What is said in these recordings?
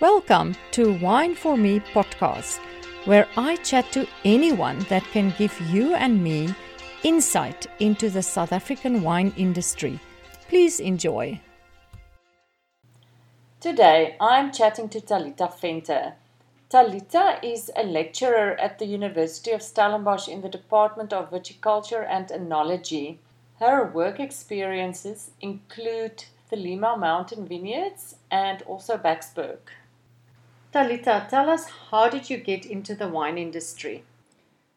Welcome to Wine for Me podcast, where I chat to anyone that can give you and me insight into the South African wine industry. Please enjoy. Today, I'm chatting to Talita Fenter. Talita is a lecturer at the University of Stellenbosch in the Department of Viticulture and Enology. Her work experiences include the Lima Mountain Vineyards and also Backsberg. Talita, tell us how did you get into the wine industry?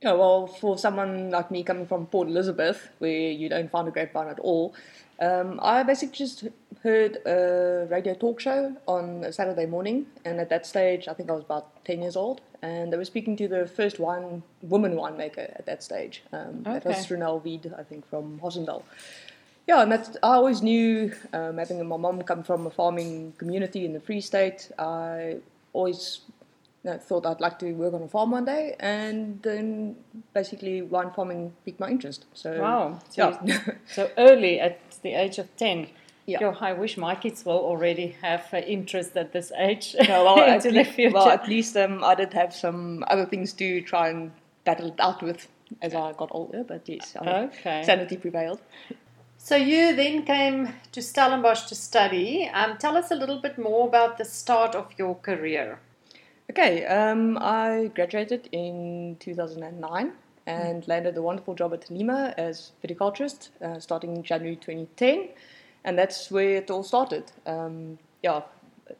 Yeah, well, for someone like me coming from Port Elizabeth, where you don't find a grapevine at all, um, I basically just heard a radio talk show on a Saturday morning, and at that stage, I think I was about 10 years old, and they were speaking to the first wine woman winemaker at that stage. Um, okay. That was Ronell Wiid, I think, from Hazendal. Yeah, and that's, I always knew, um, having my mom come from a farming community in the Free State, I always you know, thought I'd like to work on a farm one day, and then basically wine farming piqued my interest. So wow, so, yeah. so early at the age of ten. Yeah. Yo, I wish my kids will already have uh, interest at this age no, well, into at the least, future. Well, at least um, I did have some other things to try and battle it out with as I got older. But yes, okay. sanity prevailed. So you then came to Stellenbosch to study. Um, tell us a little bit more about the start of your career. Okay, um, I graduated in 2009 and landed a wonderful job at Lima as viticulturist uh, starting in January 2010. And that's where it all started. Um, yeah,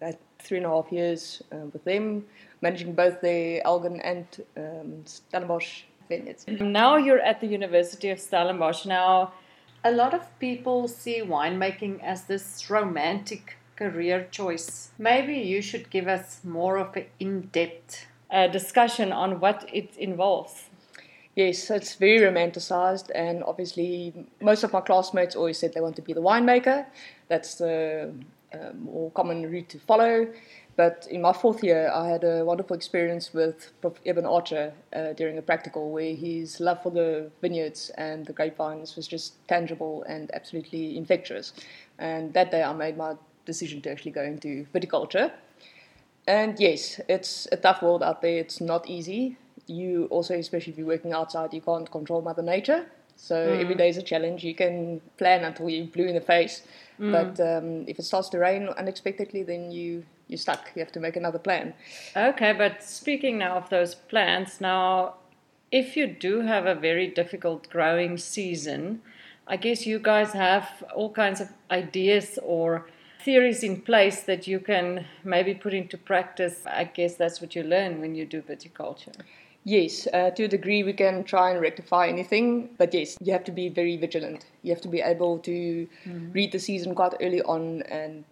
at three and a half years uh, with them, managing both the Elgin and um, Stellenbosch vineyards. Now you're at the University of Stellenbosch. Now, a lot of people see winemaking as this romantic career choice. Maybe you should give us more of an in depth uh, discussion on what it involves. Yes, it's very romanticized, and obviously, most of my classmates always said they want to be the winemaker. That's the uh, more common route to follow. But in my fourth year, I had a wonderful experience with Prof. Eben Archer uh, during a practical where his love for the vineyards and the grapevines was just tangible and absolutely infectious. And that day, I made my decision to actually go into viticulture. And yes, it's a tough world out there. It's not easy. You also, especially if you're working outside, you can't control Mother Nature. So mm. every day is a challenge. You can plan until you're blue in the face, mm. but um, if it starts to rain unexpectedly, then you you're stuck. You have to make another plan. Okay, but speaking now of those plans, now if you do have a very difficult growing season, I guess you guys have all kinds of ideas or theories in place that you can maybe put into practice. I guess that's what you learn when you do viticulture. Yes, uh, to a degree we can try and rectify anything, but yes, you have to be very vigilant. You have to be able to mm. read the season quite early on and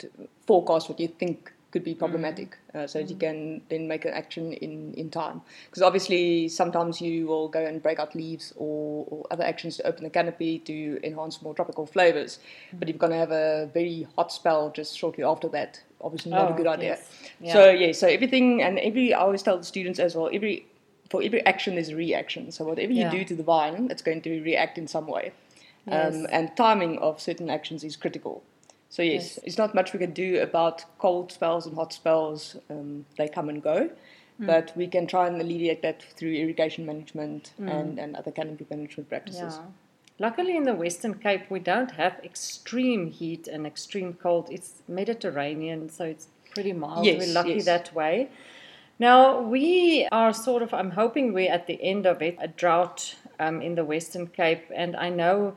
forecast what you think could be problematic mm. uh, so that you mm. can then make an action in, in time. Because obviously, sometimes you will go and break out leaves or, or, other actions to open the canopy to enhance more tropical flavors. But if you're going to have a very hot spell just shortly after that, obviously not oh, a good idea. Yes. Yeah. So, yeah, so everything, and every, I always tell the students as well, every for every action there's a reaction. So whatever you yeah. do to the vine, it's going to react in some way. Yes. Um, and timing of certain actions is critical. So yes, yes, it's not much we can do about cold spells and hot spells. Um, they come and go, mm. but we can try and alleviate that through irrigation management mm. and, and other canopy management practices. Yeah. Luckily, in the Western Cape, we don't have extreme heat and extreme cold. It's Mediterranean, so it's pretty mild. Yes, we're lucky yes. that way. Now, we are sort of, I'm hoping we're at the end of it, a drought um, in the Western Cape, and I know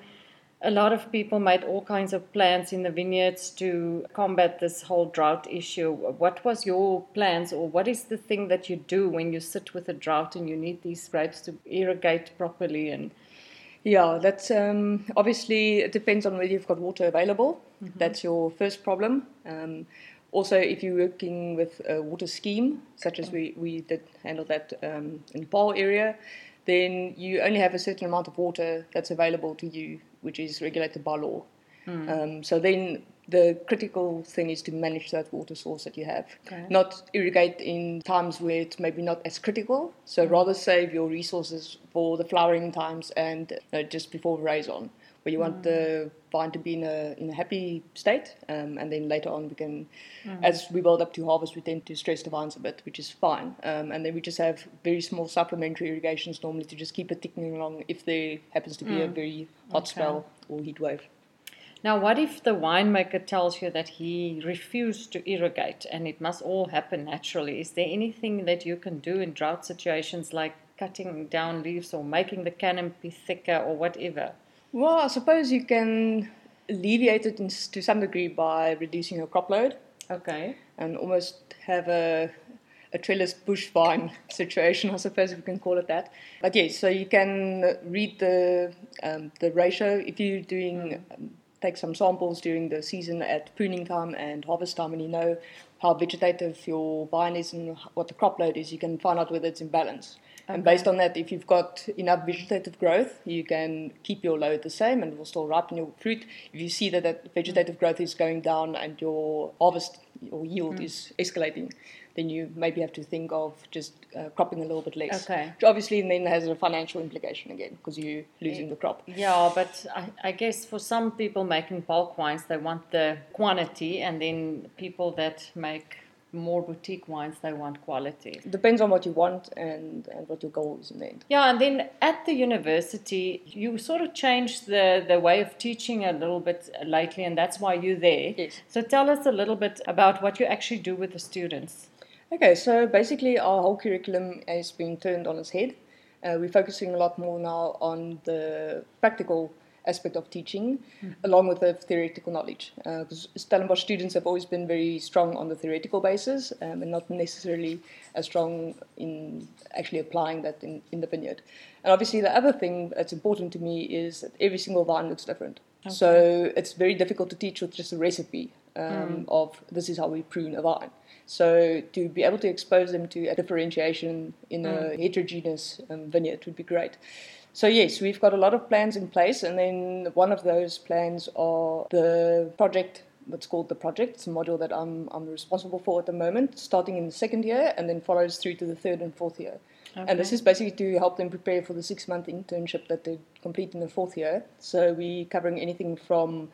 a lot of people made all kinds of plans in the vineyards to combat this whole drought issue. What was your plans, or what is the thing that you do when you sit with a drought and you need these grapes to irrigate properly? And yeah, that's um, obviously it depends on whether you've got water available. Mm-hmm. That's your first problem. Um, also, if you're working with a water scheme, such as we, we did handle that um, in the Paarl area, then you only have a certain amount of water that's available to you which is regulated by law. Mm. Um, so then the critical thing is to manage that water source that you have, okay. not irrigate in times where it's maybe not as critical. So mm. rather save your resources for the flowering times and uh, just before veraison, where you want mm. the vine to be in a in a happy state, um, and then later on we can, mm. as we build up to harvest, we tend to stress the vines a bit, which is fine, um, and then we just have very small supplementary irrigations normally to just keep it ticking along if there happens to be mm. a very hot okay. spell or heat wave. Now, what if the winemaker tells you that he refused to irrigate and it must all happen naturally? Is there anything that you can do in drought situations like cutting down leaves or making the canopy thicker or whatever? Well, I suppose you can alleviate it in, to some degree by reducing your crop load. Okay. And almost have a a trellis bush vine situation, I suppose if we can call it that. But yes, so you can read the um, the ratio if you're doing um, take some samples during the season at pruning time and harvest time, and you know how vegetative your vine is and what the crop load is, you can find out whether it's in balance. Okay. And based on that, if you've got enough vegetative growth, you can keep your load the same and it will still ripen your fruit. If you see that that vegetative growth is going down and your harvest or yield mm. is escalating, then you maybe have to think of just uh, cropping a little bit less. Okay. Which obviously then has a financial implication again because you're losing the crop. Yeah, but I, I, guess for some people making bulk wines, they want the quantity, and then people that make more boutique wines, they want quality. Depends on what you want and, and what your goal is in the end. Yeah, and then at the university, you sort of changed the, the way of teaching a little bit lately, and that's why you're there. Yes. So tell us a little bit about what you actually do with the students. Okay, so basically, our whole curriculum has been turned on its head. Uh, we're focusing a lot more now on the practical aspect of teaching, mm. along with the theoretical knowledge. Because uh, Stellenbosch students have always been very strong on the theoretical basis um, and not necessarily as strong in actually applying that in, in the vineyard. And obviously, the other thing that's important to me is that every single vine looks different. Okay. So it's very difficult to teach with just a recipe um, mm. of this is how we prune a vine. So to be able to expose them to a differentiation in mm. a heterogeneous um, vineyard would be great. So yes, we've got a lot of plans in place, and then one of those plans are the project. What's called the project. It's a module that I'm I'm responsible for at the moment, starting in the second year, and then follows through to the third and fourth year. Okay. And this is basically to help them prepare for the six month internship that they complete in the fourth year. So we're covering anything from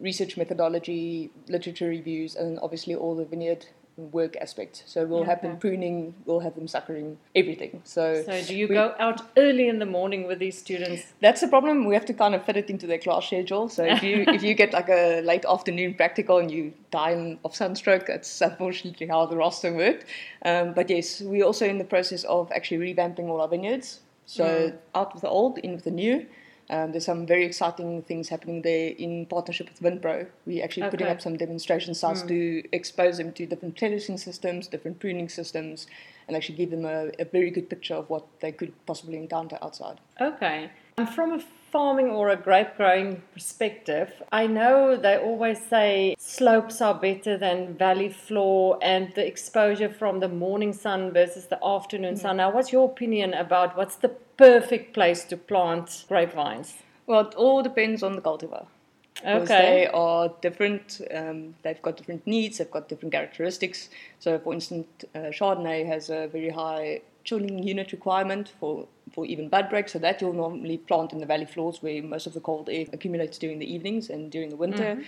research methodology, literature reviews, and obviously all the vineyard work aspect. So we'll have them pruning, we'll have them suckering, everything. So, so do you we, go out early in the morning with these students? That's the problem. We have to kind of fit it into their class schedule. So if you if you get like a late afternoon practical and you die of sunstroke, that's unfortunately how the roster worked. Um, but yes, we're also in the process of actually revamping all our vineyards. So mm. out with the old, in with the new. Um, there's some very exciting things happening there in partnership with Vinpro. We're actually okay. putting up some demonstration sites mm. to expose them to different trellising systems, different pruning systems, and actually give them a, a very good picture of what they could possibly encounter outside. Okay. From a farming or a grape growing perspective, I know they always say slopes are better than valley floor and the exposure from the morning sun versus the afternoon mm. sun. Now, what's your opinion about what's the perfect place to plant grapevines? Well, it all depends on the cultivar. Because okay. they are different, um, they've got different needs, they've got different characteristics. So, for instance, uh, Chardonnay has a very high chilling unit requirement for, for even bud break, so that you'll normally plant in the valley floors where most of the cold air accumulates during the evenings and during the winter. Mm-hmm.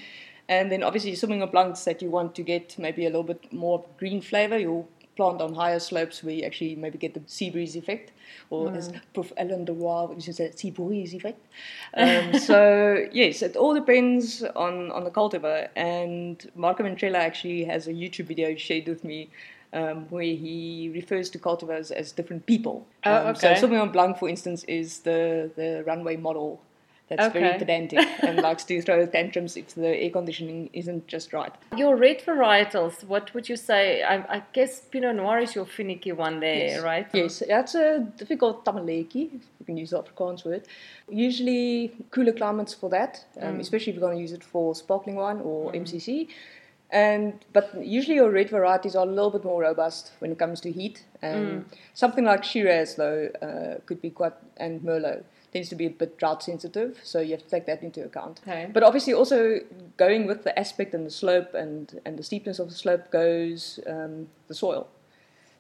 And then obviously Sauvignon plants that you want to get maybe a little bit more green flavor, you'll plant on higher slopes where you actually maybe get the sea breeze effect, or mm. as Prof. Alain Deloire used to say, sea breeze effect. Um, so, yes, it all depends on, on the cultivar. And Marco Ventrella actually has a YouTube video shared with me um, where he refers to cultivars as different people. Oh, um, okay. So Sauvignon Blanc, for instance, is the, the runway model that's okay. very pedantic and likes to throw tantrums if the air conditioning isn't just right. Your red varietals, what would you say? I, I guess Pinot Noir is your finicky one there, yes. right? Yes, that's a difficult tameletjie, if you can use the Afrikaans word. Usually cooler climates for that, um, mm. especially if you're going to use it for sparkling wine or mm. MCC. And but usually your red varieties are a little bit more robust when it comes to heat. And mm. something like Shiraz though uh, could be quite and Merlot tends to be a bit drought sensitive, so you have to take that into account. Okay. But obviously, also going with the aspect and the slope and, and the steepness of the slope goes um, the soil.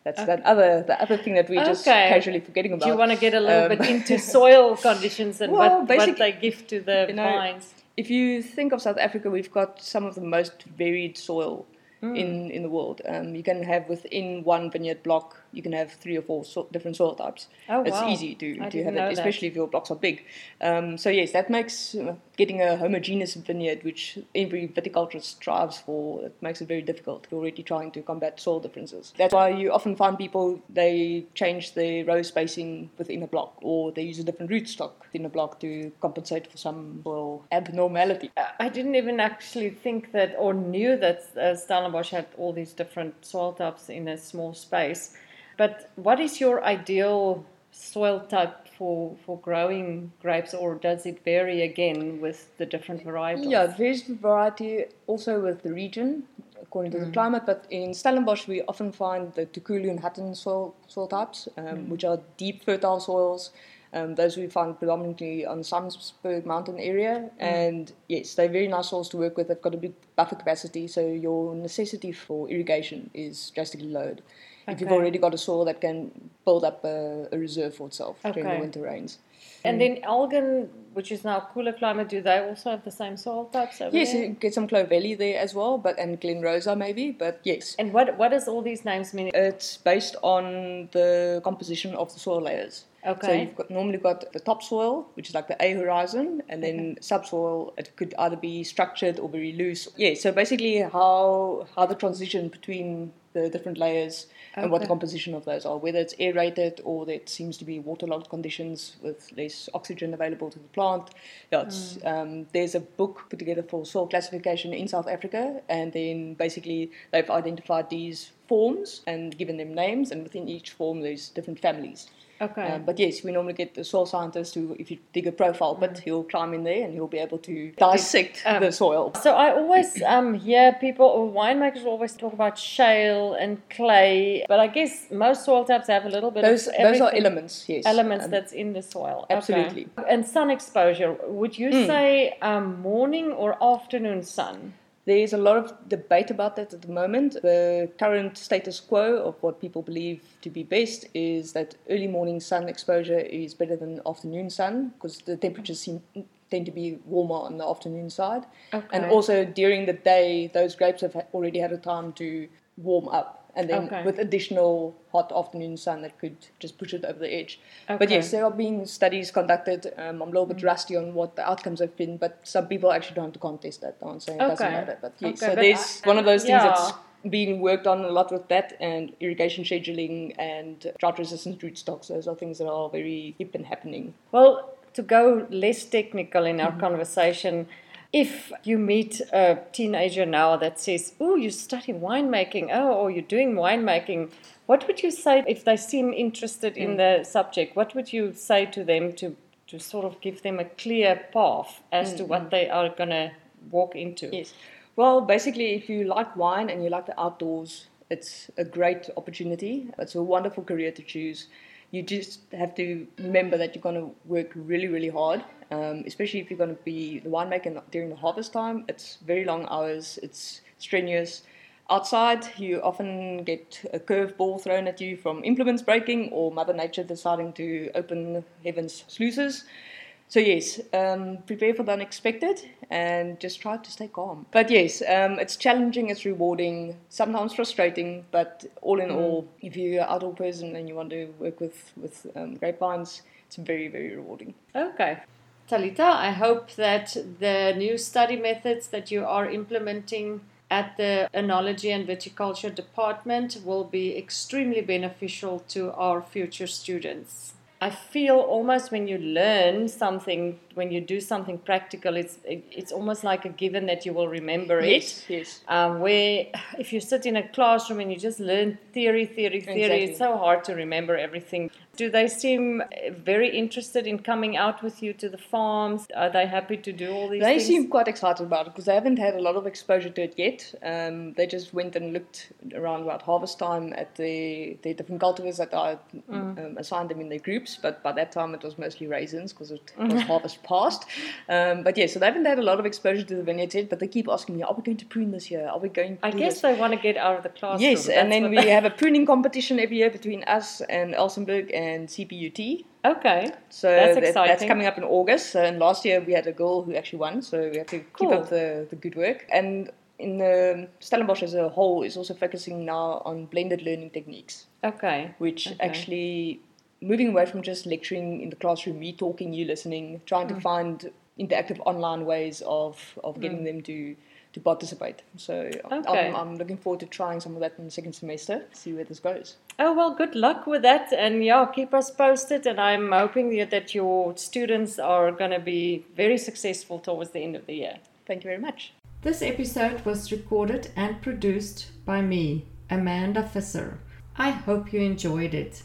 That's okay. that other the other thing that we're just casually forgetting about. Do you want to get a little um, bit into soil conditions and well, what, what they give to the you know, vines? If you think of South Africa, we've got some of the most varied soil mm. in in the world. Um, you can have within one vineyard block you can have three or four so different soil types. Oh, it's wow. easy to, to have it, especially if your blocks are big. Um, so yes, that makes uh, getting a homogeneous vineyard, which every viticulturist strives for, it makes it very difficult. You're already trying to combat soil differences. That's why you often find people they change their row spacing within a block, or they use a different rootstock in a block to compensate for some soil abnormality. I didn't even actually think that or knew that uh, Stellenbosch had all these different soil types in a small space. But what is your ideal soil type for, for growing grapes, or does it vary again with the different varieties? Yeah, there's variety also with the region according to mm. the climate. But in Stellenbosch, we often find the Tukulu and Hutton soil, soil types, um, mm. which are deep, fertile soils. Um, those we find predominantly on Simonsberg mountain area. Mm. And yes, they're very nice soils to work with. They've got a big buffer capacity, so your necessity for irrigation is drastically lowered okay. if you've already got a soil that can build up a, a reserve for itself okay. during the winter rains. And mm. then Elgin, which is now cooler climate, do they also have the same soil types over yes, there? you get some Clovelly there as well, but and Glen Rosa maybe, but yes. And what what does all these names mean? It's based on the composition of the soil layers. Okay. So you've got normally got the topsoil, which is like the A horizon, and then okay. subsoil. It could either be structured or very loose. Yeah. So basically, how how the transition between the different layers okay. and what the composition of those are, whether it's aerated or there seems to be waterlogged conditions with less oxygen available to the plant. Yeah, mm. um, there's a book put together for soil classification in South Africa, and then basically they've identified these forms and given them names, and within each form there's different families. Okay. Um, but yes, we normally get the soil scientist who, if you dig a profile, but mm. he'll climb in there and he'll be able to dissect um, the soil. So I always um, hear people, or winemakers always talk about shale and clay, but I guess most soil types have a little bit those, of Those are elements, yes. Elements um, that's in the soil. Absolutely. Okay. And sun exposure, would you mm. say um, morning or afternoon sun? There's a lot of debate about that at the moment. The current status quo of what people believe to be best is that early morning sun exposure is better than afternoon sun because the temperatures seem, tend to be warmer on the afternoon side. Okay. And also during the day, those grapes have already had a time to warm up and then okay. with additional hot afternoon sun that could just push it over the edge. Okay. But yes, there are being studies conducted. Um, I'm a little bit mm. rusty on what the outcomes have been, but some people actually trying to contest that. I'm saying it okay. doesn't matter. But yes, so but there's I, one of those things yeah. that's being worked on a lot with that and irrigation scheduling and drought resistant rootstocks. Those are things that are very hip and happening. Well, to go less technical in our mm-hmm. conversation, if you meet a teenager now that says, Oh, you study winemaking, oh, or you're doing winemaking, what would you say if they seem interested in mm. the subject? What would you say to them to, to sort of give them a clear path as mm to what mm. they are going to walk into? Yes. Well, basically, if you like wine and you like the outdoors, it's a great opportunity. It's a wonderful career to choose you just have to remember that you're going to work really, really hard, um, especially if you're going to be the winemaker during the harvest time. It's very long hours, it's strenuous. Outside, you often get a curveball thrown at you from implements breaking or Mother Nature deciding to open heaven's sluices. So yes, um, prepare for the unexpected and just try to stay calm. But yes, um, it's challenging, it's rewarding, sometimes frustrating, but all in mm. all, if you're an outdoor person and you want to work with with um, grapevines, it's very very rewarding. Okay. Talita, I hope that the new study methods that you are implementing at the Enology and Viticulture Department will be extremely beneficial to our future students. I feel almost when you learn something, when you do something practical, it's it's almost like a given that you will remember yes, it. Yes. Um, where if you sit in a classroom and you just learn theory, theory, theory, exactly. it's so hard to remember everything. Do they seem very interested in coming out with you to the farms? Are they happy to do all these they things? seem quite excited about it because they haven't had a lot of exposure to it yet. Um, they just went and looked around about harvest time at the, the different cultivars that I mm. um, assigned them in their groups but by that time it was mostly raisins because it was harvest past. Um, but yeah, so they haven't had a lot of exposure to the vineyard yet, but they keep asking me, are we going to prune this year? Are we going I guess this? they want to get out of the classroom. Yes, and then we have a pruning competition every year between us and Elsenburg and CPUT. Okay. So that's, that, that's coming up in August. and last year we had a girl who actually won, so we have to cool. keep up the, the good work. And in the Stellenbosch as a whole is also focusing now on blended learning techniques. Okay. Which okay. actually moving away from just lecturing in the classroom, me talking, you listening, trying mm. to find interactive online ways of, of getting mm. them to to participate. So okay. I'm, I'm, looking forward to trying some of that in the second semester, see where this goes. Oh, well, good luck with that. And yeah, keep us posted. And I'm hoping that your students are going to be very successful towards the end of the year. Thank you very much. This episode was recorded and produced by me, Amanda Visser. I hope you enjoyed it.